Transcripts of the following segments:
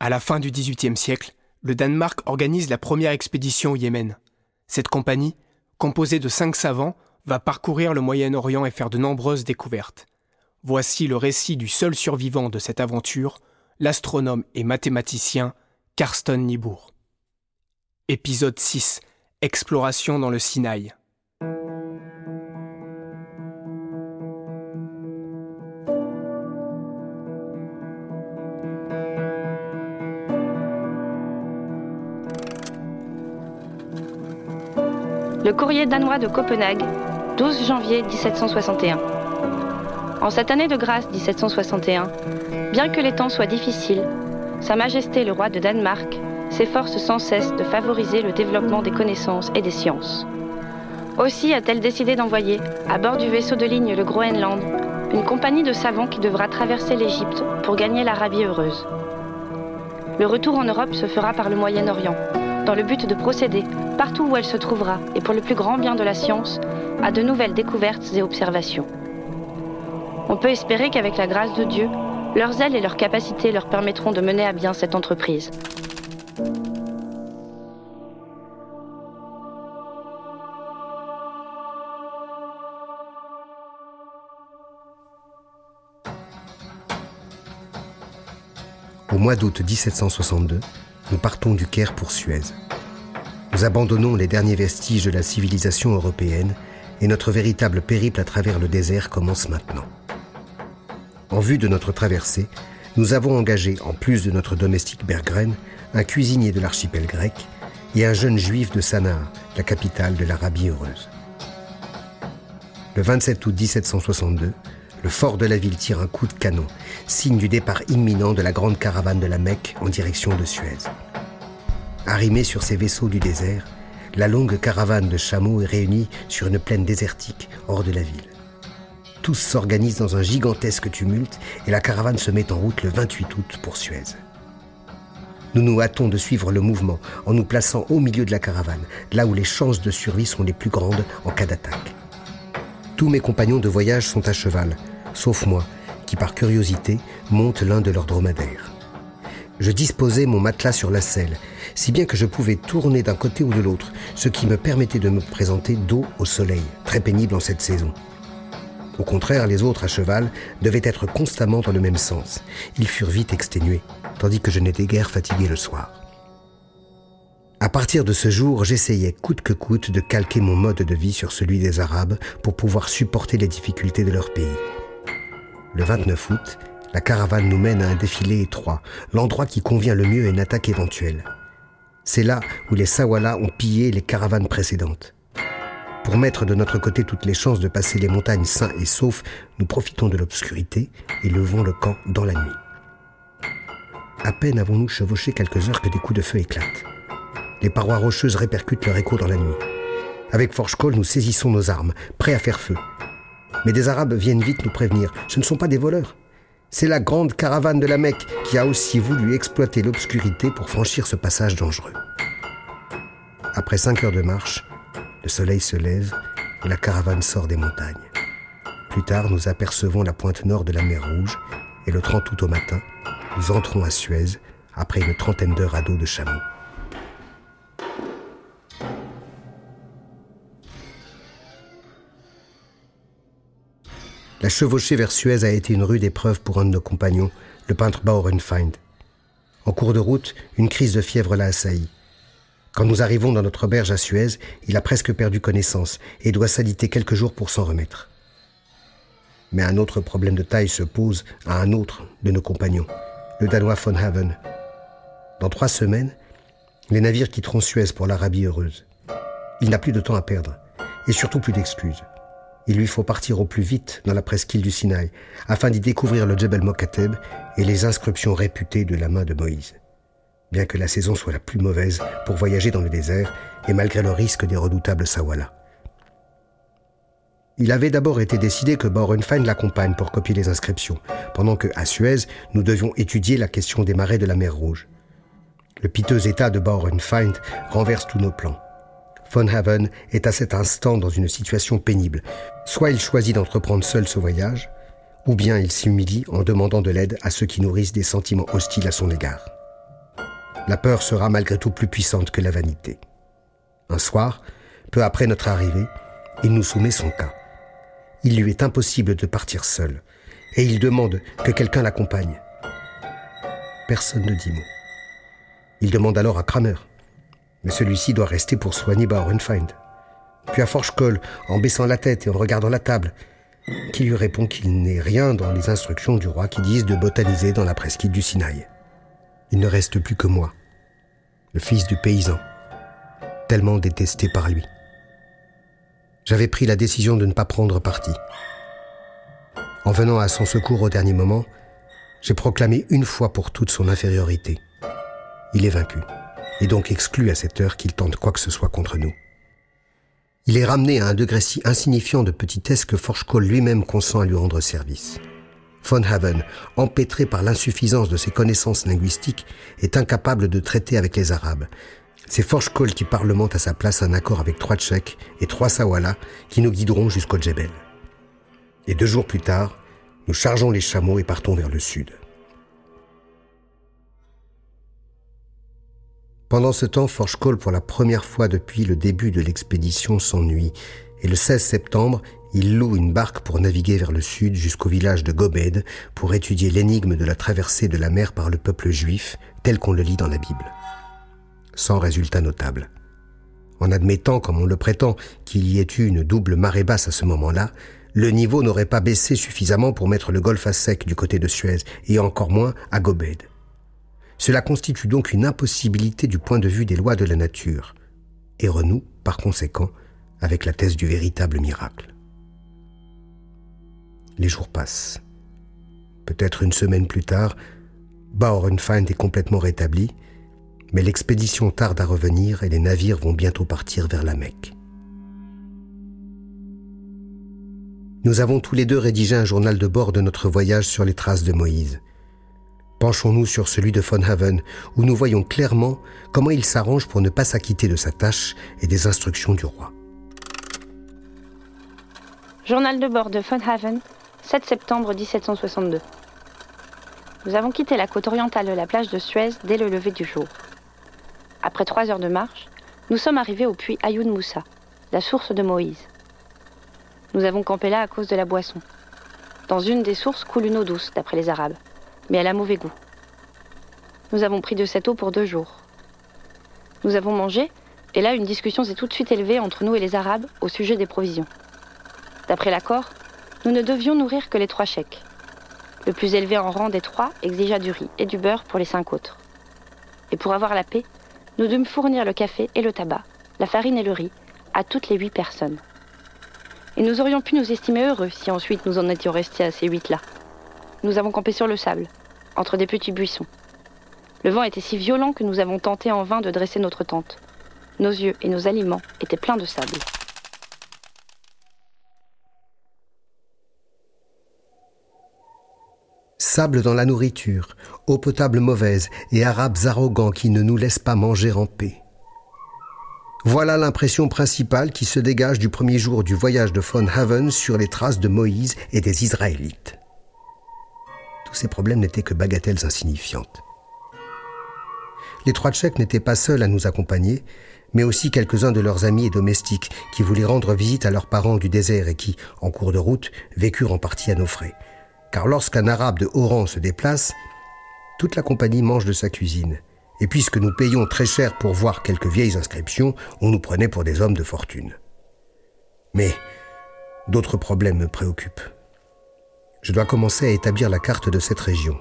À la fin du XVIIIe siècle, le Danemark organise la première expédition au Yémen. Cette compagnie, composée de cinq savants, va parcourir le Moyen-Orient et faire de nombreuses découvertes. Voici le récit du seul survivant de cette aventure, l'astronome et mathématicien Karsten Niebuhr. Épisode 6 Exploration dans le Sinaï. Le courrier danois de Copenhague, 12 janvier 1761. En cette année de grâce 1761, bien que les temps soient difficiles, Sa Majesté le roi de Danemark s'efforce sans cesse de favoriser le développement des connaissances et des sciences. Aussi a-t-elle décidé d'envoyer, à bord du vaisseau de ligne le Groenland, une compagnie de savants qui devra traverser l'Égypte pour gagner l'Arabie heureuse. Le retour en Europe se fera par le Moyen-Orient, dans le but de procéder, partout où elle se trouvera, et pour le plus grand bien de la science, à de nouvelles découvertes et observations. On peut espérer qu'avec la grâce de Dieu, leurs ailes et leurs capacités leur permettront de mener à bien cette entreprise. Au mois d'août 1762, nous partons du Caire pour Suez. Nous abandonnons les derniers vestiges de la civilisation européenne et notre véritable périple à travers le désert commence maintenant. En vue de notre traversée, nous avons engagé, en plus de notre domestique Bergren, un cuisinier de l'archipel grec et un jeune juif de Sanaa, la capitale de l'Arabie heureuse. Le 27 août 1762, le fort de la ville tire un coup de canon, signe du départ imminent de la grande caravane de la Mecque en direction de Suez. Arrimée sur ces vaisseaux du désert, la longue caravane de chameaux est réunie sur une plaine désertique hors de la ville. Tous s'organisent dans un gigantesque tumulte et la caravane se met en route le 28 août pour Suez. Nous nous hâtons de suivre le mouvement en nous plaçant au milieu de la caravane, là où les chances de survie sont les plus grandes en cas d'attaque. Tous mes compagnons de voyage sont à cheval, sauf moi, qui par curiosité monte l'un de leurs dromadaires. Je disposais mon matelas sur la selle, si bien que je pouvais tourner d'un côté ou de l'autre, ce qui me permettait de me présenter dos au soleil, très pénible en cette saison. Au contraire, les autres à cheval devaient être constamment dans le même sens. Ils furent vite exténués, tandis que je n'étais guère fatigué le soir. À partir de ce jour, j'essayais coûte que coûte de calquer mon mode de vie sur celui des Arabes pour pouvoir supporter les difficultés de leur pays. Le 29 août, la caravane nous mène à un défilé étroit, l'endroit qui convient le mieux à une attaque éventuelle. C'est là où les Sawala ont pillé les caravanes précédentes. Pour mettre de notre côté toutes les chances de passer les montagnes sains et saufs, nous profitons de l'obscurité et levons le camp dans la nuit. À peine avons-nous chevauché quelques heures que des coups de feu éclatent. Les parois rocheuses répercutent leur écho dans la nuit. Avec Forge-Call, nous saisissons nos armes, prêts à faire feu. Mais des Arabes viennent vite nous prévenir. Ce ne sont pas des voleurs. C'est la grande caravane de la Mecque qui a aussi voulu exploiter l'obscurité pour franchir ce passage dangereux. Après cinq heures de marche, le soleil se lève et la caravane sort des montagnes. Plus tard, nous apercevons la pointe nord de la mer Rouge et le 30 août au matin, nous entrons à Suez après une trentaine d'heures à dos de chameau. La chevauchée vers Suez a été une rude épreuve pour un de nos compagnons, le peintre Bauernfeind. En cours de route, une crise de fièvre l'a assailli. Quand nous arrivons dans notre auberge à Suez, il a presque perdu connaissance et doit s'aliter quelques jours pour s'en remettre. Mais un autre problème de taille se pose à un autre de nos compagnons, le Danois von Haven. Dans trois semaines, les navires quitteront Suez pour l'Arabie heureuse. Il n'a plus de temps à perdre, et surtout plus d'excuses. Il lui faut partir au plus vite dans la presqu'île du Sinaï, afin d'y découvrir le Djebel Mokateb et les inscriptions réputées de la main de Moïse. Bien que la saison soit la plus mauvaise pour voyager dans le désert, et malgré le risque des redoutables Sawala. Il avait d'abord été décidé que Bauernfeind l'accompagne pour copier les inscriptions, pendant que, à Suez, nous devions étudier la question des marais de la mer Rouge. Le piteux état de Bauernfeind renverse tous nos plans. Von Haven est à cet instant dans une situation pénible. Soit il choisit d'entreprendre seul ce voyage, ou bien il s'humilie en demandant de l'aide à ceux qui nourrissent des sentiments hostiles à son égard. La peur sera malgré tout plus puissante que la vanité. Un soir, peu après notre arrivée, il nous soumet son cas. Il lui est impossible de partir seul, et il demande que quelqu'un l'accompagne. Personne ne dit mot. Il demande alors à Kramer, mais celui-ci doit rester pour soigner Bauernfeind. Puis à Forchkoll, en baissant la tête et en regardant la table, qui lui répond qu'il n'est rien dans les instructions du roi qui disent de botaniser dans la presqu'île du Sinaï. Il ne reste plus que moi, le fils du paysan, tellement détesté par lui. J'avais pris la décision de ne pas prendre parti. En venant à son secours au dernier moment, j'ai proclamé une fois pour toutes son infériorité. Il est vaincu, et donc exclu à cette heure qu'il tente quoi que ce soit contre nous. Il est ramené à un degré si insignifiant de petitesse que Forchkoll lui-même consent à lui rendre service. Von Haven, empêtré par l'insuffisance de ses connaissances linguistiques, est incapable de traiter avec les Arabes. C'est Forchkoll qui parlemente à sa place un accord avec trois Tchèques et trois Sawala qui nous guideront jusqu'au Djebel. Et deux jours plus tard, nous chargeons les chameaux et partons vers le sud. Pendant ce temps, Forchkoll, pour la première fois depuis le début de l'expédition, s'ennuie, et le 16 septembre, il loue une barque pour naviguer vers le sud jusqu'au village de Gobed pour étudier l'énigme de la traversée de la mer par le peuple juif, tel qu'on le lit dans la Bible. Sans résultat notable. En admettant, comme on le prétend, qu'il y ait eu une double marée basse à ce moment-là, le niveau n'aurait pas baissé suffisamment pour mettre le golfe à sec du côté de Suez, et encore moins à Gobed. Cela constitue donc une impossibilité du point de vue des lois de la nature, et renoue, par conséquent, avec la thèse du véritable miracle. Les jours passent. Peut-être une semaine plus tard, Bauernfeind est complètement rétabli, mais l'expédition tarde à revenir et les navires vont bientôt partir vers la Mecque. Nous avons tous les deux rédigé un journal de bord de notre voyage sur les traces de Moïse. Penchons-nous sur celui de Von Haven, où nous voyons clairement comment il s'arrange pour ne pas s'acquitter de sa tâche et des instructions du roi. Journal de bord de Von Haven, 7 septembre 1762. Nous avons quitté la côte orientale de la plage de Suez dès le lever du jour. Après trois heures de marche, nous sommes arrivés au puits Ayoun Moussa, la source de Moïse. Nous avons campé là à cause de la boisson. Dans une des sources coule une eau douce, d'après les Arabes mais elle a mauvais goût. Nous avons pris de cette eau pour deux jours. Nous avons mangé, et là une discussion s'est tout de suite élevée entre nous et les Arabes au sujet des provisions. D'après l'accord, nous ne devions nourrir que les trois chèques. Le plus élevé en rang des trois exigea du riz et du beurre pour les cinq autres. Et pour avoir la paix, nous dûmes fournir le café et le tabac, la farine et le riz, à toutes les huit personnes. Et nous aurions pu nous estimer heureux si ensuite nous en étions restés à ces huit-là. Nous avons campé sur le sable, entre des petits buissons. Le vent était si violent que nous avons tenté en vain de dresser notre tente. Nos yeux et nos aliments étaient pleins de sable. Sable dans la nourriture, eau potable mauvaise et arabes arrogants qui ne nous laissent pas manger en paix. Voilà l'impression principale qui se dégage du premier jour du voyage de Von Haven sur les traces de Moïse et des Israélites. Tous ces problèmes n'étaient que bagatelles insignifiantes. Les trois Tchèques n'étaient pas seuls à nous accompagner, mais aussi quelques-uns de leurs amis et domestiques qui voulaient rendre visite à leurs parents du désert et qui, en cours de route, vécurent en partie à nos frais. Car lorsqu'un arabe de haut rang se déplace, toute la compagnie mange de sa cuisine. Et puisque nous payions très cher pour voir quelques vieilles inscriptions, on nous prenait pour des hommes de fortune. Mais d'autres problèmes me préoccupent je dois commencer à établir la carte de cette région.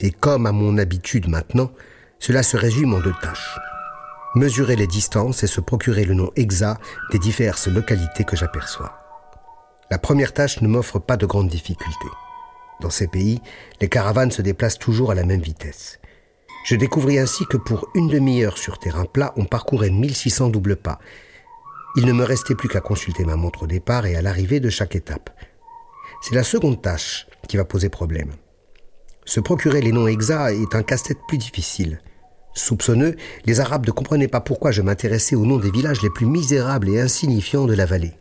Et comme à mon habitude maintenant, cela se résume en deux tâches. Mesurer les distances et se procurer le nom exact des diverses localités que j'aperçois. La première tâche ne m'offre pas de grandes difficultés. Dans ces pays, les caravanes se déplacent toujours à la même vitesse. Je découvris ainsi que pour une demi-heure sur terrain plat, on parcourait 1600 doubles pas. Il ne me restait plus qu'à consulter ma montre au départ et à l'arrivée de chaque étape. C'est la seconde tâche qui va poser problème. Se procurer les noms exacts est un casse-tête plus difficile. Soupçonneux, les Arabes ne comprenaient pas pourquoi je m'intéressais aux noms des villages les plus misérables et insignifiants de la vallée.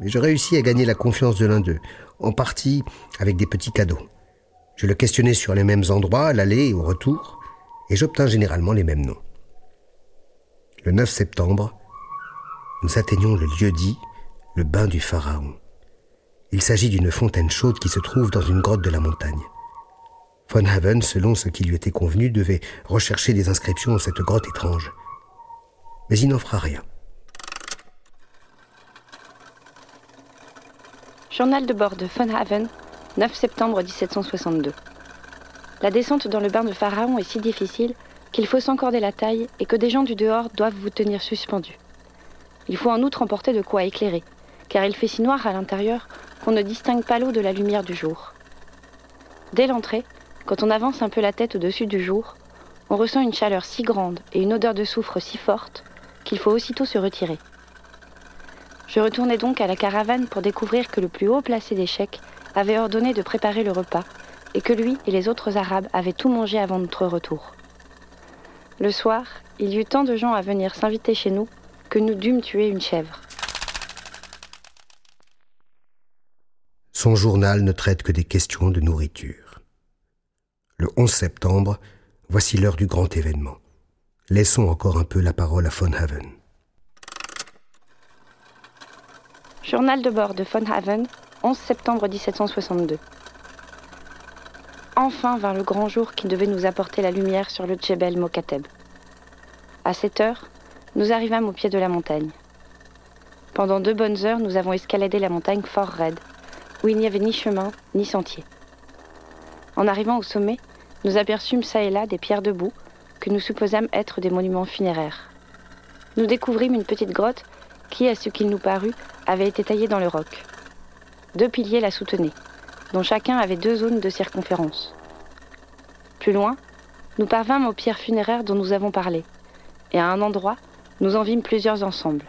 Mais je réussis à gagner la confiance de l'un d'eux, en partie avec des petits cadeaux. Je le questionnais sur les mêmes endroits, l'aller et au retour, et j'obtins généralement les mêmes noms. Le 9 septembre, nous atteignons le lieu dit le bain du Pharaon. Il s'agit d'une fontaine chaude qui se trouve dans une grotte de la montagne. Von Haven, selon ce qui lui était convenu, devait rechercher des inscriptions dans cette grotte étrange. Mais il n'en fera rien. Journal de bord de Von Haven, 9 septembre 1762. La descente dans le bain de Pharaon est si difficile qu'il faut s'encorder la taille et que des gens du dehors doivent vous tenir suspendu. Il faut en outre emporter de quoi éclairer, car il fait si noir à l'intérieur qu'on ne distingue pas l'eau de la lumière du jour. Dès l'entrée, quand on avance un peu la tête au-dessus du jour, on ressent une chaleur si grande et une odeur de soufre si forte qu'il faut aussitôt se retirer. Je retournai donc à la caravane pour découvrir que le plus haut placé des chèques avait ordonné de préparer le repas et que lui et les autres Arabes avaient tout mangé avant notre retour. Le soir, il y eut tant de gens à venir s'inviter chez nous que nous dûmes tuer une chèvre. Son journal ne traite que des questions de nourriture. Le 11 septembre, voici l'heure du grand événement. Laissons encore un peu la parole à Von Haven. Journal de bord de Von Haven, 11 septembre 1762. Enfin vint le grand jour qui devait nous apporter la lumière sur le Djebel Mokateb. À cette heure, nous arrivâmes au pied de la montagne. Pendant deux bonnes heures, nous avons escaladé la montagne fort raide, où il n'y avait ni chemin ni sentier. En arrivant au sommet, nous aperçûmes çà et là des pierres debout que nous supposâmes être des monuments funéraires. Nous découvrîmes une petite grotte qui, à ce qu'il nous parut, avait été taillée dans le roc. Deux piliers la soutenaient, dont chacun avait deux zones de circonférence. Plus loin, nous parvînmes aux pierres funéraires dont nous avons parlé, et à un endroit, nous en vîmes plusieurs ensemble.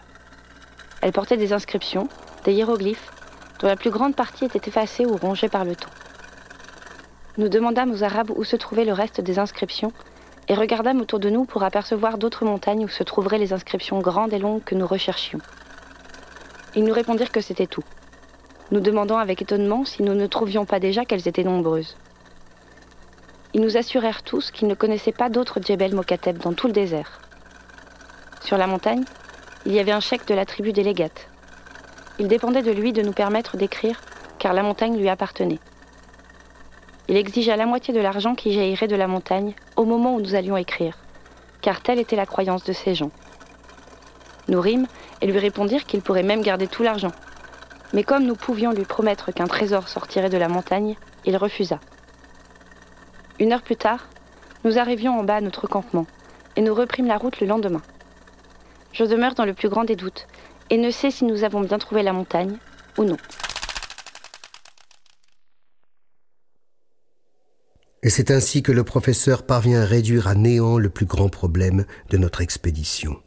Elles portaient des inscriptions, des hiéroglyphes, dont la plus grande partie était effacée ou rongée par le temps. Nous demandâmes aux Arabes où se trouvait le reste des inscriptions et regardâmes autour de nous pour apercevoir d'autres montagnes où se trouveraient les inscriptions grandes et longues que nous recherchions. Ils nous répondirent que c'était tout, nous demandant avec étonnement si nous ne trouvions pas déjà qu'elles étaient nombreuses. Ils nous assurèrent tous qu'ils ne connaissaient pas d'autres Djebel Mokateb dans tout le désert. Sur la montagne, il y avait un chèque de la tribu des légates. Il dépendait de lui de nous permettre d'écrire, car la montagne lui appartenait. Il exigea la moitié de l'argent qui jaillirait de la montagne au moment où nous allions écrire, car telle était la croyance de ces gens. Nous rîmes et lui répondirent qu'il pourrait même garder tout l'argent. Mais comme nous pouvions lui promettre qu'un trésor sortirait de la montagne, il refusa. Une heure plus tard, nous arrivions en bas à notre campement et nous reprîmes la route le lendemain. Je demeure dans le plus grand des doutes et ne sais si nous avons bien trouvé la montagne ou non. Et c'est ainsi que le professeur parvient à réduire à néant le plus grand problème de notre expédition.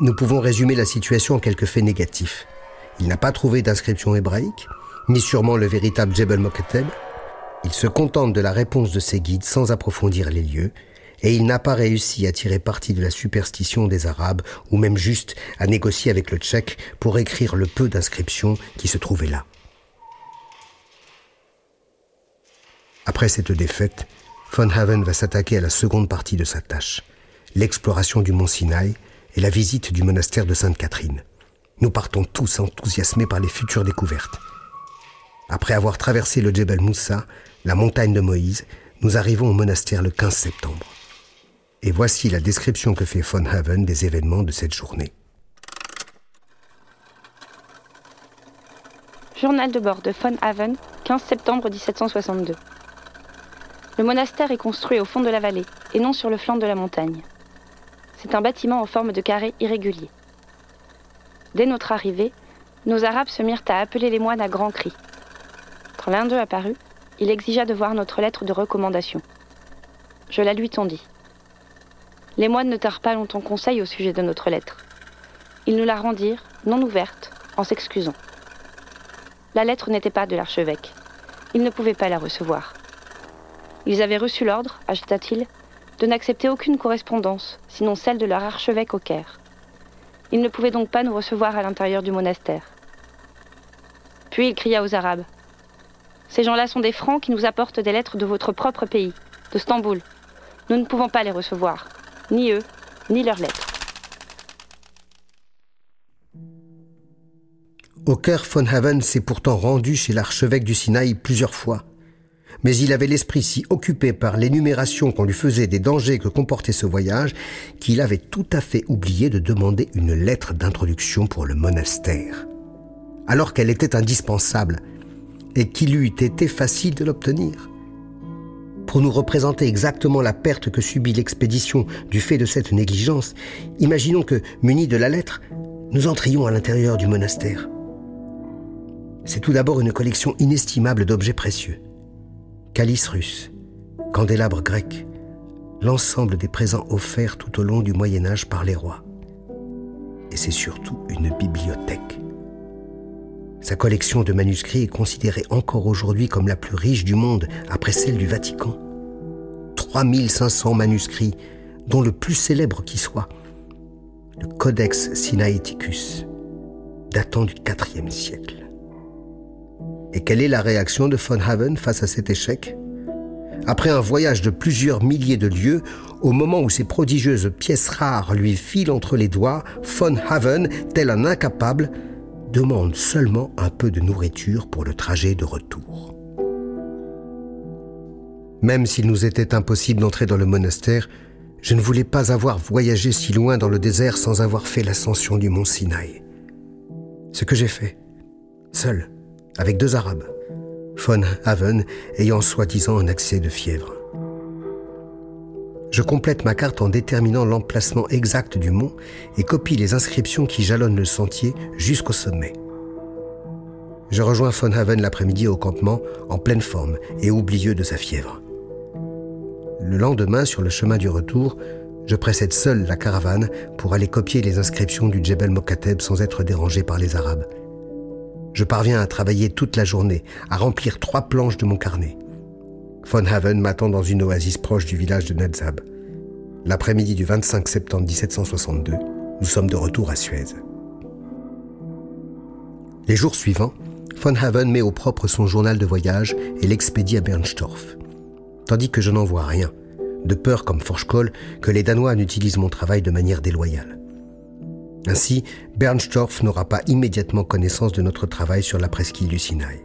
Nous pouvons résumer la situation en quelques faits négatifs. Il n'a pas trouvé d'inscription hébraïque, ni sûrement le véritable Jebel Mokateb. Il se contente de la réponse de ses guides sans approfondir les lieux, et il n'a pas réussi à tirer parti de la superstition des Arabes, ou même juste à négocier avec le Tchèque pour écrire le peu d'inscriptions qui se trouvaient là. Après cette défaite, Von Haven va s'attaquer à la seconde partie de sa tâche, l'exploration du mont Sinaï et la visite du monastère de Sainte-Catherine. Nous partons tous enthousiasmés par les futures découvertes. Après avoir traversé le Djebel Moussa, la montagne de Moïse, nous arrivons au monastère le 15 septembre. Et voici la description que fait Von Haven des événements de cette journée. Journal de bord de Von Haven, 15 septembre 1762. Le monastère est construit au fond de la vallée et non sur le flanc de la montagne. C'est un bâtiment en forme de carré irrégulier. Dès notre arrivée, nos Arabes se mirent à appeler les moines à grands cris. Quand l'un d'eux apparut, il exigea de voir notre lettre de recommandation. Je la lui tendis. Les moines ne tinrent pas longtemps conseil au sujet de notre lettre. Ils nous la rendirent, non ouverte, en s'excusant. La lettre n'était pas de l'archevêque. Ils ne pouvaient pas la recevoir. Ils avaient reçu l'ordre, ajouta-t-il, de n'accepter aucune correspondance, sinon celle de leur archevêque au Caire. Ils ne pouvaient donc pas nous recevoir à l'intérieur du monastère. Puis il cria aux Arabes. Ces gens-là sont des Francs qui nous apportent des lettres de votre propre pays, de Stamboul. Nous ne pouvons pas les recevoir, ni eux, ni leurs lettres. Oker von Haven s'est pourtant rendu chez l'archevêque du Sinaï plusieurs fois. Mais il avait l'esprit si occupé par l'énumération qu'on lui faisait des dangers que comportait ce voyage qu'il avait tout à fait oublié de demander une lettre d'introduction pour le monastère. Alors qu'elle était indispensable et qu'il eût été facile de l'obtenir. Pour nous représenter exactement la perte que subit l'expédition du fait de cette négligence, imaginons que, munis de la lettre, nous entrions à l'intérieur du monastère. C'est tout d'abord une collection inestimable d'objets précieux. Calice russe, candélabres grecs, l'ensemble des présents offerts tout au long du Moyen Âge par les rois. Et c'est surtout une bibliothèque. Sa collection de manuscrits est considérée encore aujourd'hui comme la plus riche du monde après celle du Vatican. 3500 manuscrits, dont le plus célèbre qui soit, le Codex Sinaiticus, datant du IVe siècle. Et quelle est la réaction de von Haven face à cet échec? Après un voyage de plusieurs milliers de lieues, au moment où ces prodigieuses pièces rares lui filent entre les doigts, von Haven, tel un incapable, demande seulement un peu de nourriture pour le trajet de retour. Même s'il nous était impossible d'entrer dans le monastère, je ne voulais pas avoir voyagé si loin dans le désert sans avoir fait l'ascension du mont Sinaï. Ce que j'ai fait, seul, avec deux Arabes, Von Haven ayant soi-disant un accès de fièvre. Je complète ma carte en déterminant l'emplacement exact du mont et copie les inscriptions qui jalonnent le sentier jusqu'au sommet. Je rejoins Von Haven l'après-midi au campement, en pleine forme et oublieux de sa fièvre. Le lendemain, sur le chemin du retour, je précède seul la caravane pour aller copier les inscriptions du Djebel Mokateb sans être dérangé par les Arabes. Je parviens à travailler toute la journée, à remplir trois planches de mon carnet. Von Haven m'attend dans une oasis proche du village de Nadzab. L'après-midi du 25 septembre 1762, nous sommes de retour à Suez. Les jours suivants, Von Haven met au propre son journal de voyage et l'expédie à Bernstorff. Tandis que je n'en vois rien, de peur comme Forschkoll que les Danois n'utilisent mon travail de manière déloyale. Ainsi, Bernstorff n'aura pas immédiatement connaissance de notre travail sur la presqu'île du Sinaï.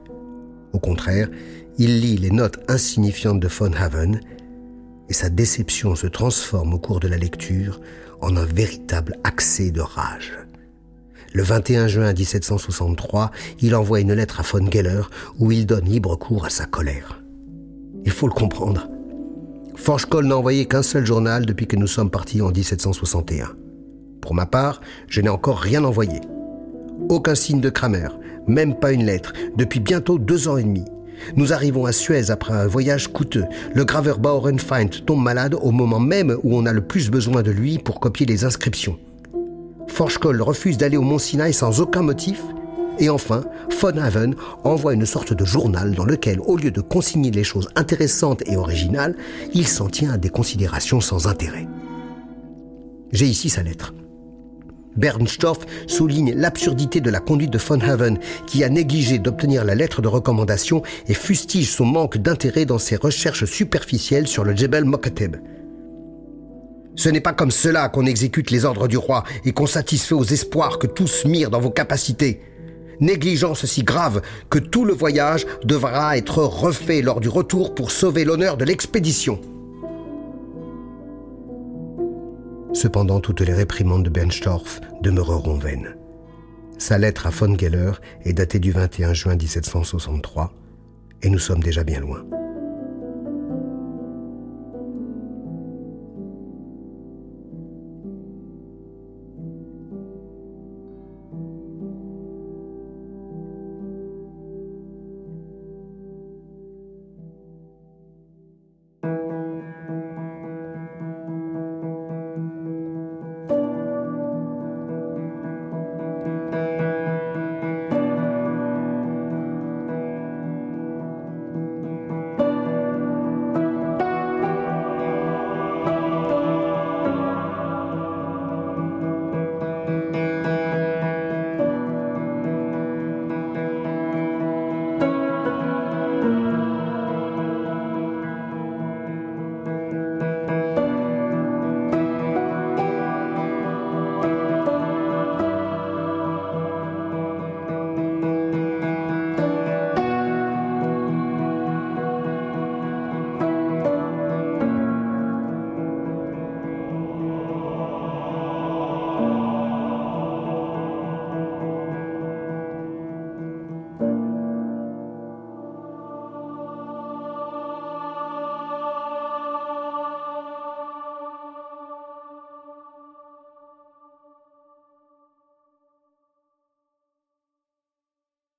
Au contraire, il lit les notes insignifiantes de von Haven et sa déception se transforme au cours de la lecture en un véritable accès de rage. Le 21 juin 1763, il envoie une lettre à von Geller où il donne libre cours à sa colère. Il faut le comprendre. Forschkoll n'a envoyé qu'un seul journal depuis que nous sommes partis en 1761. Pour ma part, je n'ai encore rien envoyé. Aucun signe de Kramer, même pas une lettre, depuis bientôt deux ans et demi. Nous arrivons à Suez après un voyage coûteux. Le graveur Bauernfeind tombe malade au moment même où on a le plus besoin de lui pour copier les inscriptions. Forschkoll refuse d'aller au Mont Sinaï sans aucun motif. Et enfin, Von Haven envoie une sorte de journal dans lequel, au lieu de consigner les choses intéressantes et originales, il s'en tient à des considérations sans intérêt. J'ai ici sa lettre. Bernstorff souligne l'absurdité de la conduite de von Haven, qui a négligé d'obtenir la lettre de recommandation et fustige son manque d'intérêt dans ses recherches superficielles sur le Djebel Mokateb. Ce n'est pas comme cela qu'on exécute les ordres du roi et qu'on satisfait aux espoirs que tous mirent dans vos capacités. Négligence si grave que tout le voyage devra être refait lors du retour pour sauver l'honneur de l'expédition. Cependant, toutes les réprimandes de Bernstorff demeureront vaines. Sa lettre à von Geller est datée du 21 juin 1763 et nous sommes déjà bien loin.